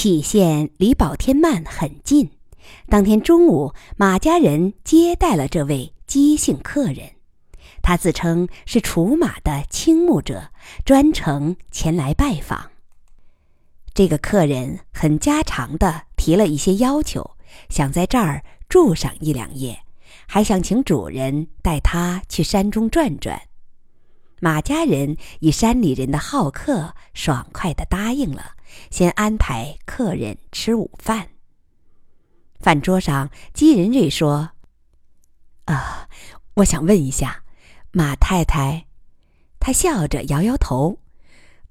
杞县离宝天曼很近。当天中午，马家人接待了这位姬姓客人。他自称是除马的倾慕者，专程前来拜访。这个客人很家常的提了一些要求，想在这儿住上一两夜，还想请主人带他去山中转转。马家人以山里人的好客，爽快的答应了，先安排客人吃午饭。饭桌上，姬仁瑞说：“啊，我想问一下。”马太太，她笑着摇摇头，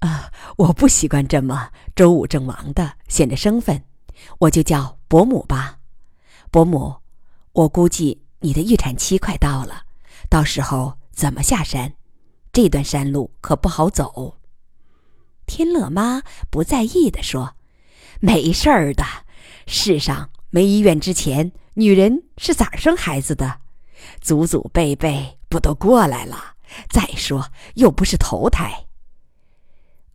啊，我不习惯这么周五正忙的，显着生分，我就叫伯母吧。伯母，我估计你的预产期快到了，到时候怎么下山？这段山路可不好走。天乐妈不在意的说：“没事儿的，世上没医院之前，女人是咋生孩子的？祖祖辈辈。”不都过来了？再说又不是头胎。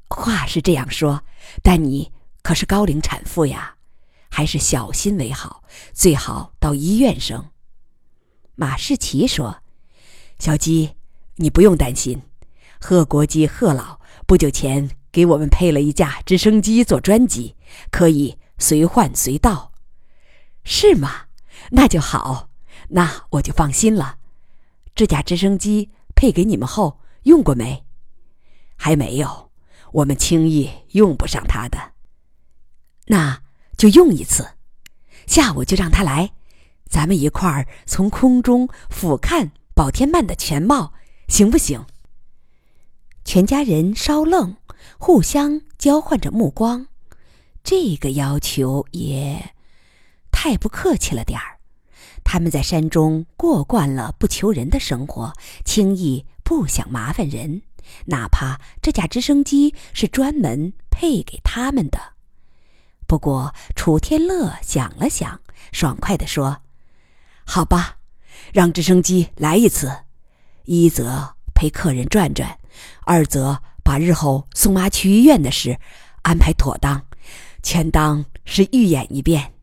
话是这样说，但你可是高龄产妇呀，还是小心为好，最好到医院生。马世奇说：“小鸡，你不用担心，贺国基贺老不久前给我们配了一架直升机做专机，可以随唤随到。是吗？那就好，那我就放心了。”这架直升机配给你们后用过没？还没有，我们轻易用不上它的。那就用一次，下午就让他来，咱们一块儿从空中俯瞰宝天曼的全貌，行不行？全家人稍愣，互相交换着目光。这个要求也太不客气了点儿。他们在山中过惯了不求人的生活，轻易不想麻烦人，哪怕这架直升机是专门配给他们的。不过楚天乐想了想，爽快地说：“好吧，让直升机来一次，一则陪客人转转，二则把日后送妈去医院的事安排妥当，全当是预演一遍。”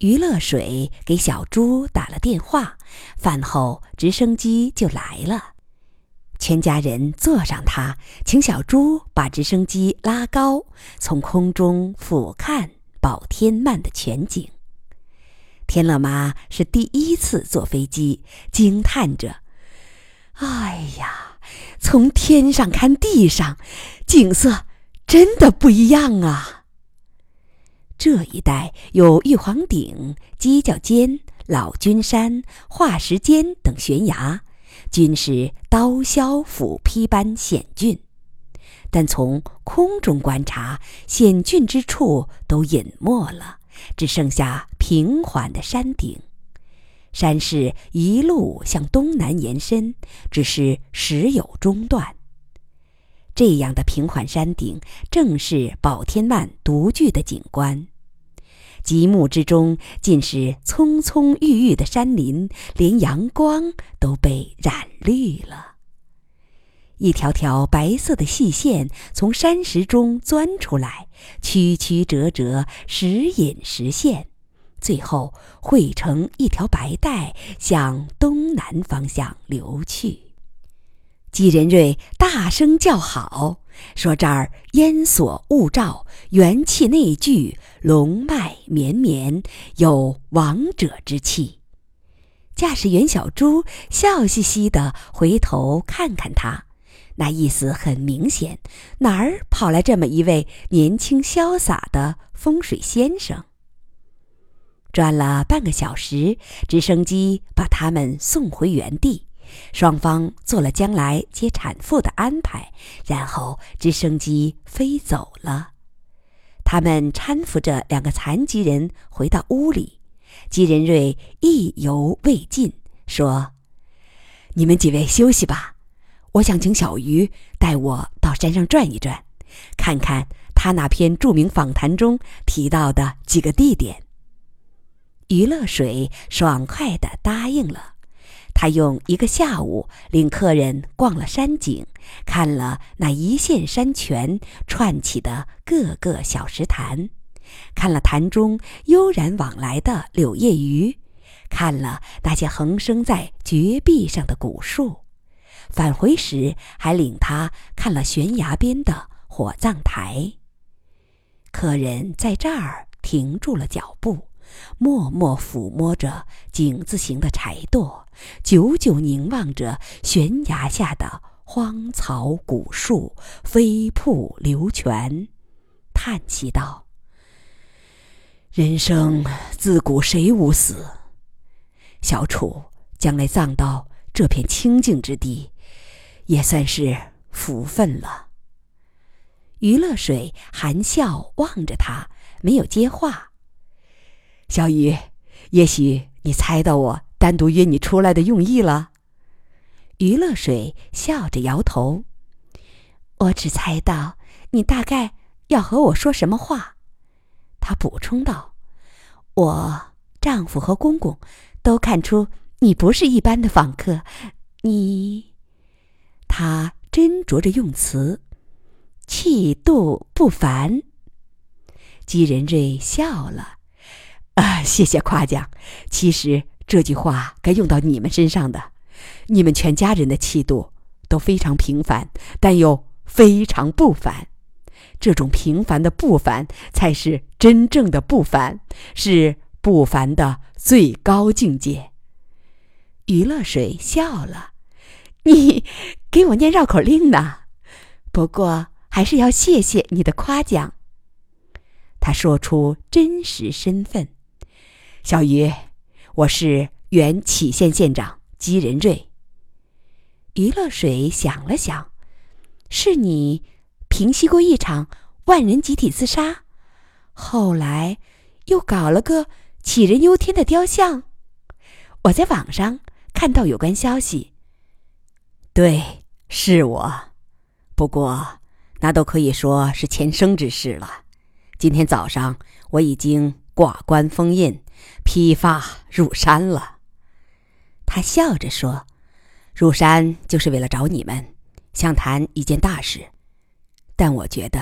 于乐水给小猪打了电话，饭后直升机就来了。全家人坐上它，请小猪把直升机拉高，从空中俯瞰宝天曼的全景。天乐妈是第一次坐飞机，惊叹着：“哎呀，从天上看地上，景色真的不一样啊！”这一带有玉皇顶、犄角尖、老君山、化石尖等悬崖，均是刀削斧劈般险峻。但从空中观察，险峻之处都隐没了，只剩下平缓的山顶。山势一路向东南延伸，只是时有中断。这样的平缓山顶，正是宝天曼独具的景观。极目之中，尽是葱葱郁郁的山林，连阳光都被染绿了。一条条白色的细线从山石中钻出来，曲曲折折，时隐时现，最后汇成一条白带，向东南方向流去。姬仁瑞大声叫好，说：“这儿烟锁雾罩，元气内聚，龙脉绵绵，有王者之气。”驾驶员小朱笑嘻嘻的回头看看他，那意思很明显：哪儿跑来这么一位年轻潇洒的风水先生？转了半个小时，直升机把他们送回原地。双方做了将来接产妇的安排，然后直升机飞走了。他们搀扶着两个残疾人回到屋里，吉仁瑞意犹未尽，说：“你们几位休息吧，我想请小鱼带我到山上转一转，看看他那篇著名访谈中提到的几个地点。”于乐水爽快地答应了。他用一个下午领客人逛了山景，看了那一线山泉串起的各个小石潭，看了潭中悠然往来的柳叶鱼，看了那些横生在绝壁上的古树。返回时还领他看了悬崖边的火葬台。客人在这儿停住了脚步。默默抚摸着井字形的柴垛，久久凝望着悬崖下的荒草古树、飞瀑流泉，叹息道：“人生自古谁无死？小楚将来葬到这片清净之地，也算是福分了。”余乐水含笑望着他，没有接话。小雨，也许你猜到我单独约你出来的用意了。余乐水笑着摇头。我只猜到你大概要和我说什么话。他补充道：“我丈夫和公公都看出你不是一般的访客，你……”他斟酌着用词，气度不凡。姬仁瑞笑了。啊，谢谢夸奖。其实这句话该用到你们身上的。你们全家人的气度都非常平凡，但又非常不凡。这种平凡的不凡，才是真正的不凡，是不凡的最高境界。余乐水笑了：“ 你给我念绕口令呢？不过还是要谢谢你的夸奖。”他说出真实身份。小鱼，我是原杞县县长姬仁瑞。余乐水想了想，是你平息过一场万人集体自杀，后来又搞了个杞人忧天的雕像。我在网上看到有关消息。对，是我，不过那都可以说是前生之事了。今天早上我已经挂冠封印。披发入山了，他笑着说：“入山就是为了找你们，想谈一件大事。但我觉得，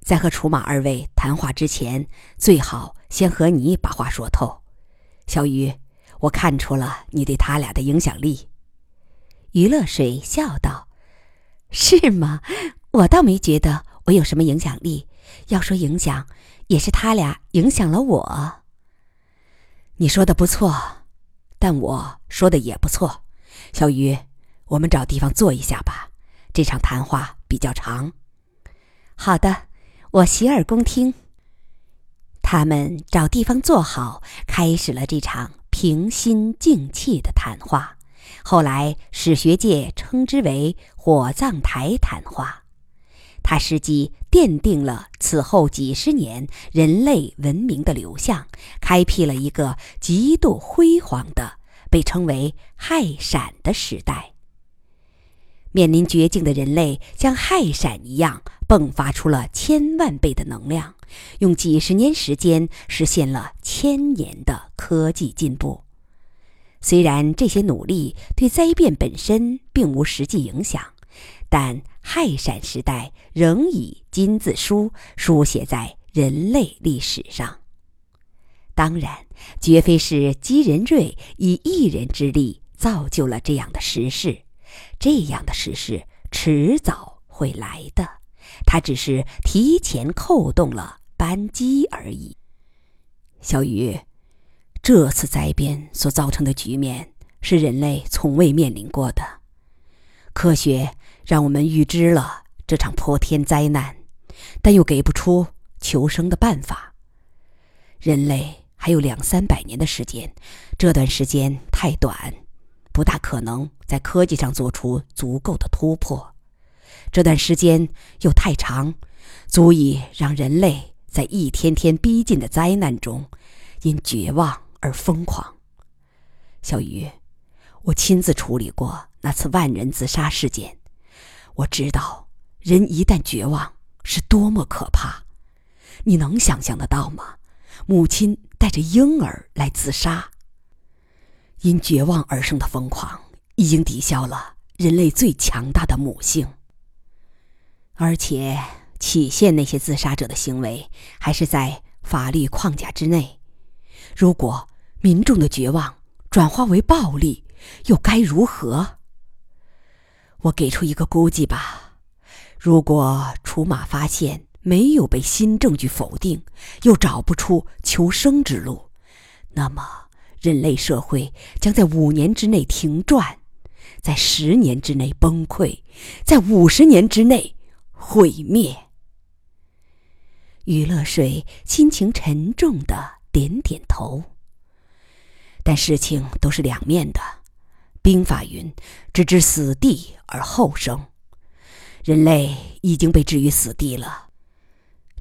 在和楚马二位谈话之前，最好先和你把话说透。小鱼，我看出了你对他俩的影响力。”余乐水笑道：“是吗？我倒没觉得我有什么影响力。要说影响，也是他俩影响了我。”你说的不错，但我说的也不错。小鱼，我们找地方坐一下吧，这场谈话比较长。好的，我洗耳恭听。他们找地方坐好，开始了这场平心静气的谈话。后来史学界称之为“火葬台谈话”。它实际奠定了此后几十年人类文明的流向，开辟了一个极度辉煌的被称为“氦闪”的时代。面临绝境的人类，像氦闪一样迸发出了千万倍的能量，用几十年时间实现了千年的科技进步。虽然这些努力对灾变本身并无实际影响。但氦闪时代仍以金字书书写在人类历史上。当然，绝非是姬仁瑞以一人之力造就了这样的时势，这样的时势迟早会来的，他只是提前扣动了扳机而已。小鱼，这次灾变所造成的局面是人类从未面临过的，科学。让我们预知了这场破天灾难，但又给不出求生的办法。人类还有两三百年的时间，这段时间太短，不大可能在科技上做出足够的突破；这段时间又太长，足以让人类在一天天逼近的灾难中，因绝望而疯狂。小鱼，我亲自处理过那次万人自杀事件。我知道，人一旦绝望是多么可怕，你能想象得到吗？母亲带着婴儿来自杀，因绝望而生的疯狂已经抵消了人类最强大的母性，而且起限那些自杀者的行为还是在法律框架之内。如果民众的绝望转化为暴力，又该如何？我给出一个估计吧：如果楚马发现没有被新证据否定，又找不出求生之路，那么人类社会将在五年之内停转，在十年之内崩溃，在五十年之内毁灭。余乐水心情沉重的点点头。但事情都是两面的。兵法云：“置之死地而后生。”人类已经被置于死地了。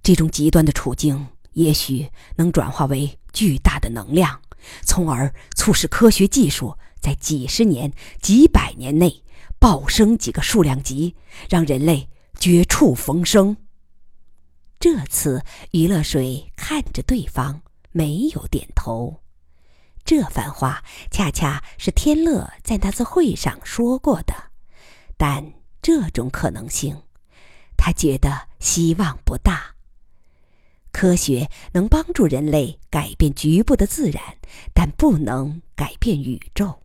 这种极端的处境，也许能转化为巨大的能量，从而促使科学技术在几十年、几百年内暴升几个数量级，让人类绝处逢生。这次，余乐水看着对方，没有点头。这番话恰恰是天乐在那次会上说过的，但这种可能性，他觉得希望不大。科学能帮助人类改变局部的自然，但不能改变宇宙。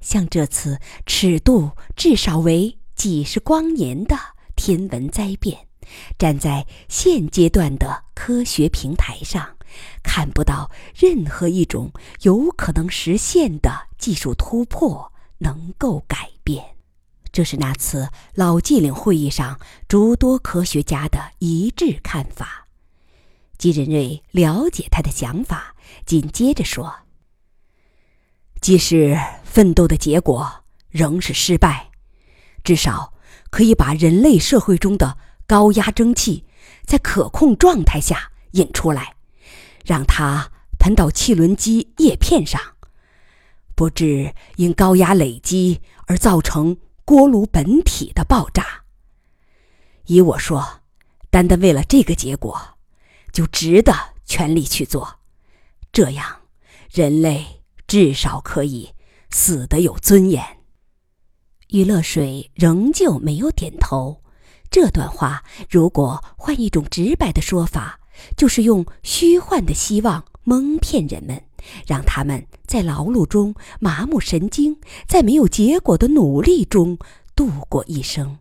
像这次尺度至少为几十光年的天文灾变，站在现阶段的科学平台上。看不到任何一种有可能实现的技术突破能够改变，这是那次老纪领会议上诸多科学家的一致看法。吉仁瑞了解他的想法，紧接着说：“即使奋斗的结果仍是失败，至少可以把人类社会中的高压蒸汽在可控状态下引出来。”让它喷到汽轮机叶片上，不致因高压累积而造成锅炉本体的爆炸。依我说，单单为了这个结果，就值得全力去做。这样，人类至少可以死得有尊严。余乐水仍旧没有点头。这段话，如果换一种直白的说法。就是用虚幻的希望蒙骗人们，让他们在劳碌中麻木神经，在没有结果的努力中度过一生。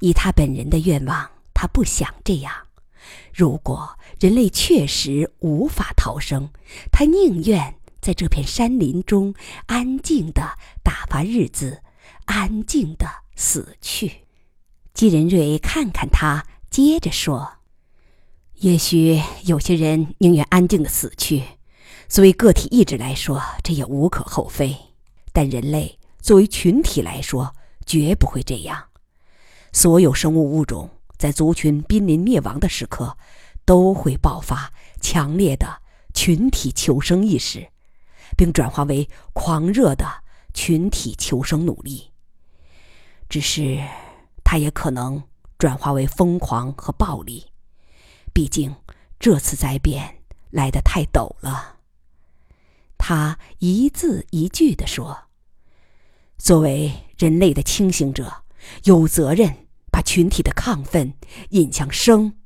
以他本人的愿望，他不想这样。如果人类确实无法逃生，他宁愿在这片山林中安静的打发日子，安静的死去。季仁瑞看看他，接着说。也许有些人宁愿安静的死去，作为个体意志来说，这也无可厚非。但人类作为群体来说，绝不会这样。所有生物物种在族群濒临灭亡的时刻，都会爆发强烈的群体求生意识，并转化为狂热的群体求生努力。只是，它也可能转化为疯狂和暴力。毕竟，这次灾变来得太陡了。他一字一句地说：“作为人类的清醒者，有责任把群体的亢奋引向生，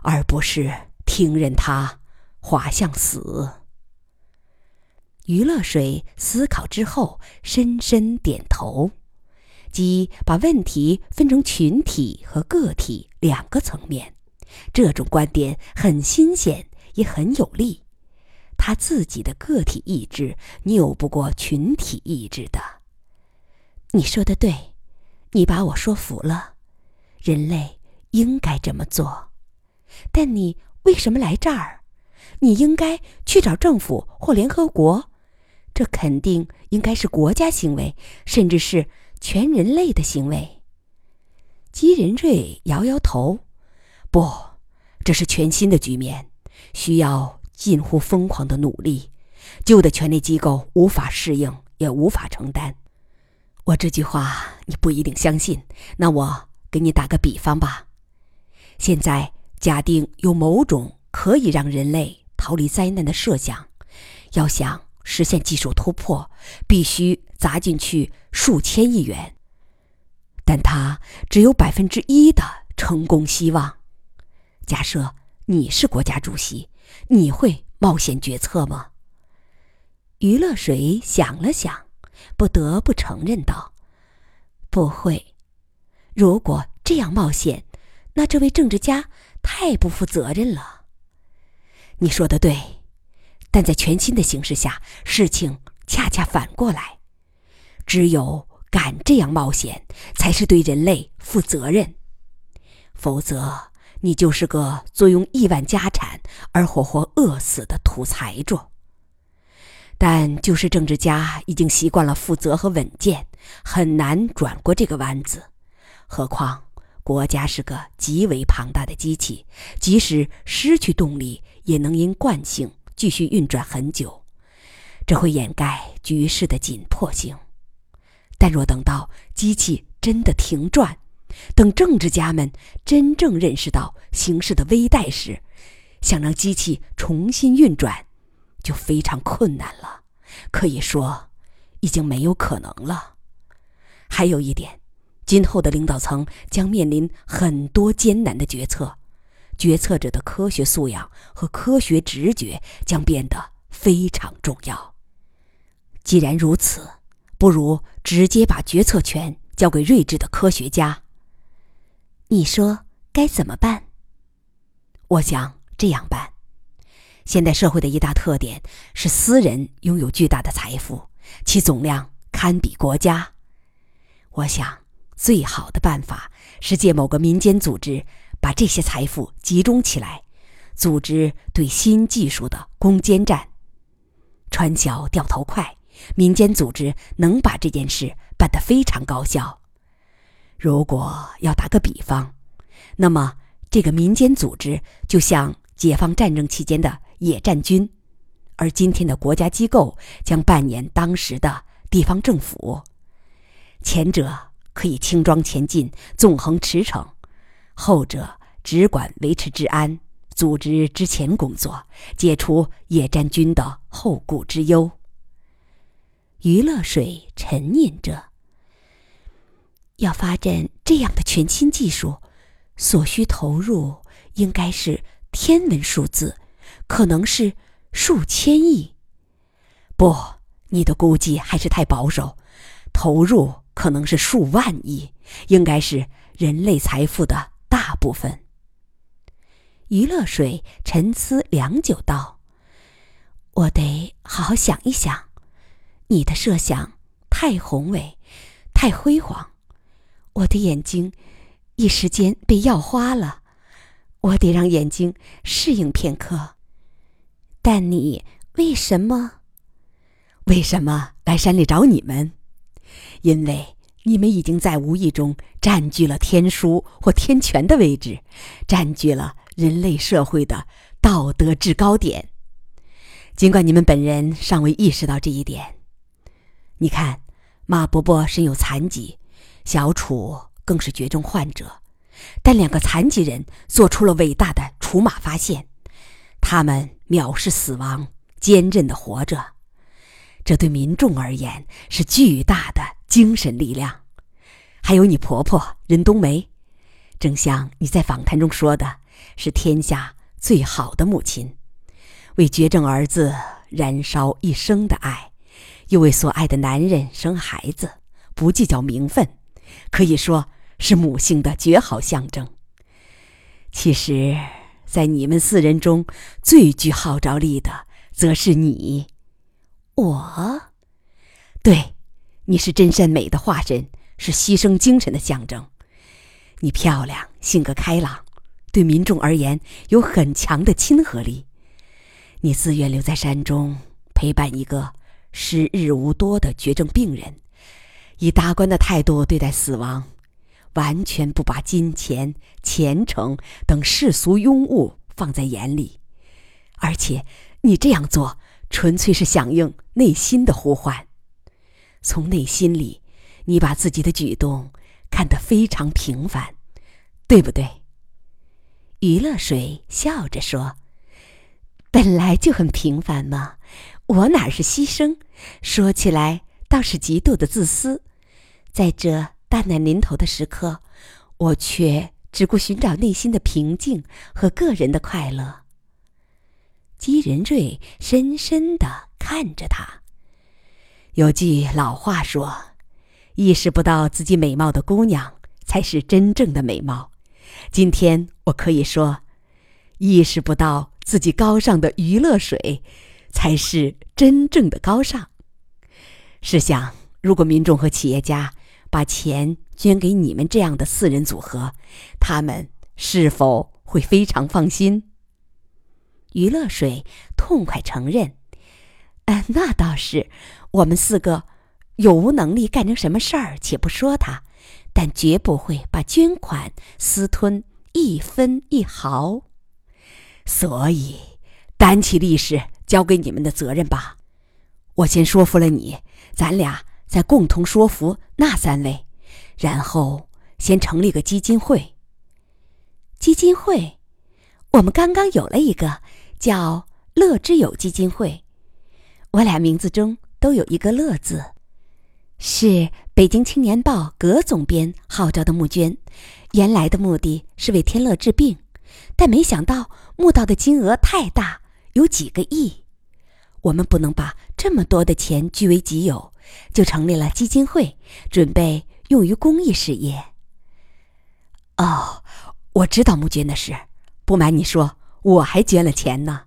而不是听任它滑向死。”余乐水思考之后，深深点头，即把问题分成群体和个体两个层面。这种观点很新鲜，也很有利。他自己的个体意志拗不过群体意志的。你说的对，你把我说服了。人类应该这么做，但你为什么来这儿？你应该去找政府或联合国。这肯定应该是国家行为，甚至是全人类的行为。姬仁瑞摇摇头。不，这是全新的局面，需要近乎疯狂的努力。旧的权力机构无法适应，也无法承担。我这句话你不一定相信，那我给你打个比方吧。现在假定有某种可以让人类逃离灾难的设想，要想实现技术突破，必须砸进去数千亿元，但他只有百分之一的成功希望。假设你是国家主席，你会冒险决策吗？余乐水想了想，不得不承认道：“不会。如果这样冒险，那这位政治家太不负责任了。”你说的对。但在全新的形势下，事情恰恰反过来，只有敢这样冒险，才是对人类负责任。否则，你就是个坐拥亿万家产而活活饿死的土财主。但就是政治家已经习惯了负责和稳健，很难转过这个弯子。何况国家是个极为庞大的机器，即使失去动力，也能因惯性。继续运转很久，这会掩盖局势的紧迫性。但若等到机器真的停转，等政治家们真正认识到形势的危殆时，想让机器重新运转，就非常困难了。可以说，已经没有可能了。还有一点，今后的领导层将面临很多艰难的决策。决策者的科学素养和科学直觉将变得非常重要。既然如此，不如直接把决策权交给睿智的科学家。你说该怎么办？我想这样办：现代社会的一大特点是私人拥有巨大的财富，其总量堪比国家。我想最好的办法是借某个民间组织。把这些财富集中起来，组织对新技术的攻坚战。船小掉头快，民间组织能把这件事办得非常高效。如果要打个比方，那么这个民间组织就像解放战争期间的野战军，而今天的国家机构将扮演当时的地方政府。前者可以轻装前进，纵横驰骋。后者只管维持治安，组织之前工作，解除野战军的后顾之忧。余乐水沉吟着，要发展这样的全新技术，所需投入应该是天文数字，可能是数千亿。不，你的估计还是太保守，投入可能是数万亿，应该是人类财富的。大部分。余乐水沉思良久，道：“我得好好想一想。你的设想太宏伟，太辉煌，我的眼睛一时间被耀花了。我得让眼睛适应片刻。但你为什么？为什么来山里找你们？因为……”你们已经在无意中占据了天书或天权的位置，占据了人类社会的道德制高点。尽管你们本人尚未意识到这一点，你看，马伯伯身有残疾，小楚更是绝症患者，但两个残疾人做出了伟大的除马发现，他们藐视死亡，坚韧的活着，这对民众而言是巨大的。精神力量，还有你婆婆任冬梅，正像你在访谈中说的，是天下最好的母亲，为绝症儿子燃烧一生的爱，又为所爱的男人生孩子，不计较名分，可以说是母性的绝好象征。其实，在你们四人中最具号召力的，则是你，我，对。你是真善美的化身，是牺牲精神的象征。你漂亮，性格开朗，对民众而言有很强的亲和力。你自愿留在山中陪伴一个时日无多的绝症病人，以达观的态度对待死亡，完全不把金钱、前程等世俗庸物放在眼里。而且，你这样做纯粹是响应内心的呼唤。从内心里，你把自己的举动看得非常平凡，对不对？余乐水笑着说：“本来就很平凡嘛，我哪是牺牲？说起来倒是极度的自私。在这大难临头的时刻，我却只顾寻找内心的平静和个人的快乐。姬仁瑞深深的看着他。有句老话说：“意识不到自己美貌的姑娘，才是真正的美貌。”今天我可以说，意识不到自己高尚的娱乐水，才是真正的高尚。试想，如果民众和企业家把钱捐给你们这样的四人组合，他们是否会非常放心？娱乐水痛快承认：“呃，那倒是，我们四个有无能力干成什么事儿，且不说他，但绝不会把捐款私吞一分一毫。所以，担起历史交给你们的责任吧。我先说服了你，咱俩再共同说服那三位，然后先成立个基金会。基金会，我们刚刚有了一个。”叫乐之友基金会，我俩名字中都有一个“乐”字，是北京青年报葛总编号召的募捐。原来的目的是为天乐治病，但没想到募到的金额太大，有几个亿。我们不能把这么多的钱据为己有，就成立了基金会，准备用于公益事业。哦，我知道募捐的事，不瞒你说。我还捐了钱呢，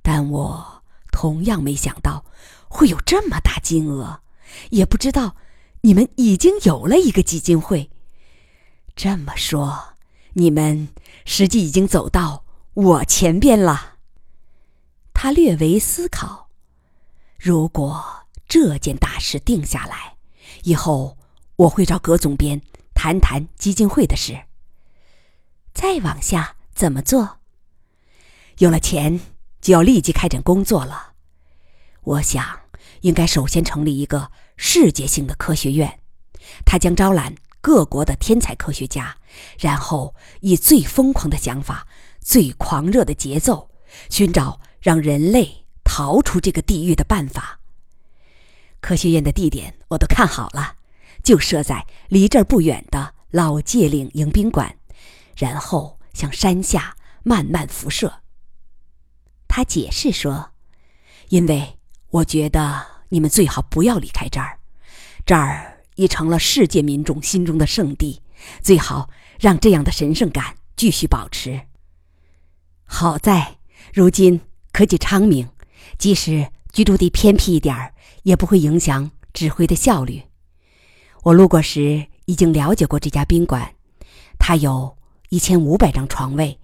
但我同样没想到会有这么大金额，也不知道你们已经有了一个基金会。这么说，你们实际已经走到我前边了。他略为思考，如果这件大事定下来，以后我会找葛总编谈谈基金会的事。再往下怎么做？有了钱，就要立即开展工作了。我想，应该首先成立一个世界性的科学院，它将招揽各国的天才科学家，然后以最疯狂的想法、最狂热的节奏，寻找让人类逃出这个地狱的办法。科学院的地点我都看好了，就设在离这儿不远的老界岭迎宾馆，然后向山下慢慢辐射。他解释说：“因为我觉得你们最好不要离开这儿，这儿已成了世界民众心中的圣地，最好让这样的神圣感继续保持。好在如今科技昌明，即使居住地偏僻一点儿，也不会影响指挥的效率。我路过时已经了解过这家宾馆，它有一千五百张床位。”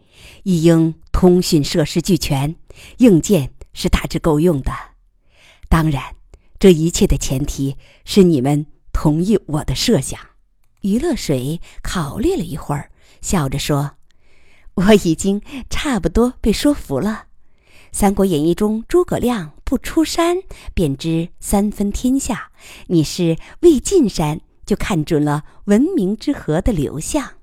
一应通讯设施俱全，硬件是大致够用的。当然，这一切的前提是你们同意我的设想。余乐水考虑了一会儿，笑着说：“我已经差不多被说服了。《三国演义》中诸葛亮不出山便知三分天下，你是未进山就看准了文明之河的流向。”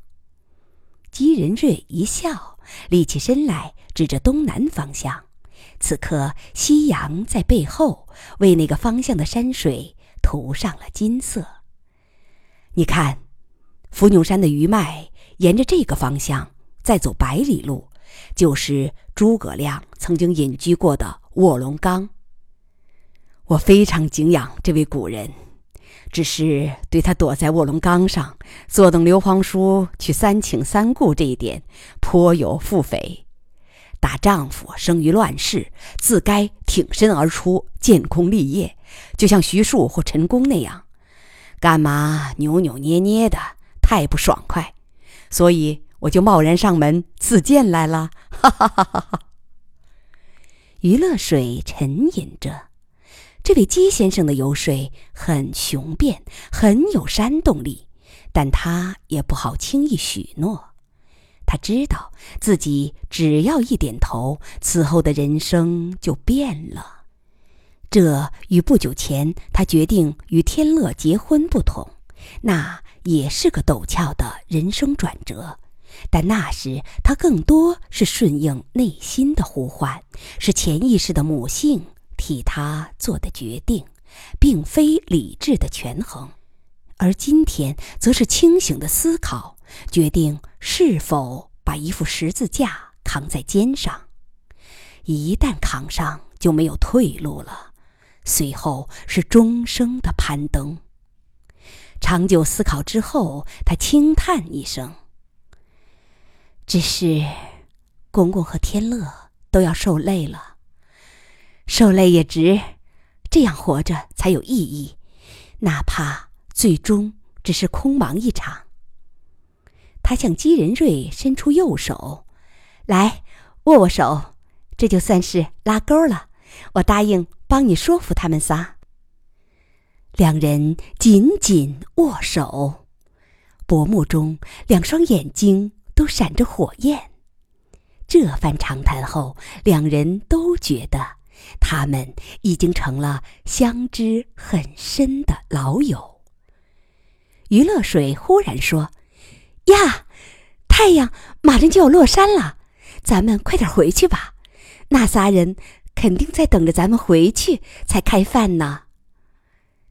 姬仁瑞一笑。立起身来，指着东南方向。此刻，夕阳在背后为那个方向的山水涂上了金色。你看，伏牛山的余脉沿着这个方向再走百里路，就是诸葛亮曾经隐居过的卧龙岗。我非常敬仰这位古人。只是对他躲在卧龙岗上，坐等刘皇叔去三请三顾这一点，颇有腹诽。大丈夫生于乱世，自该挺身而出，建功立业，就像徐庶或陈宫那样，干嘛扭扭捏捏的，太不爽快。所以我就贸然上门自荐来了。哈哈哈哈哈！余乐水沉吟着。这位姬先生的游说很雄辩，很有煽动力，但他也不好轻易许诺。他知道自己只要一点头，此后的人生就变了。这与不久前他决定与天乐结婚不同，那也是个陡峭的人生转折。但那时他更多是顺应内心的呼唤，是潜意识的母性。替他做的决定，并非理智的权衡，而今天则是清醒的思考，决定是否把一副十字架扛在肩上。一旦扛上，就没有退路了。随后是终生的攀登。长久思考之后，他轻叹一声：“只是，公公和天乐都要受累了，受累也值，这样活着才有意义，哪怕最终只是空忙一场。”他向姬仁瑞伸出右手：“来，握握手，这就算是拉钩了。我答应。”帮你说服他们仨。两人紧紧握手，薄暮中两双眼睛都闪着火焰。这番长谈后，两人都觉得他们已经成了相知很深的老友。余乐水忽然说：“呀，太阳马上就要落山了，咱们快点回去吧。那仨人。”肯定在等着咱们回去才开饭呢。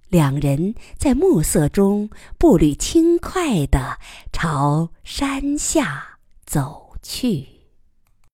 两人在暮色中步履轻快地朝山下走去。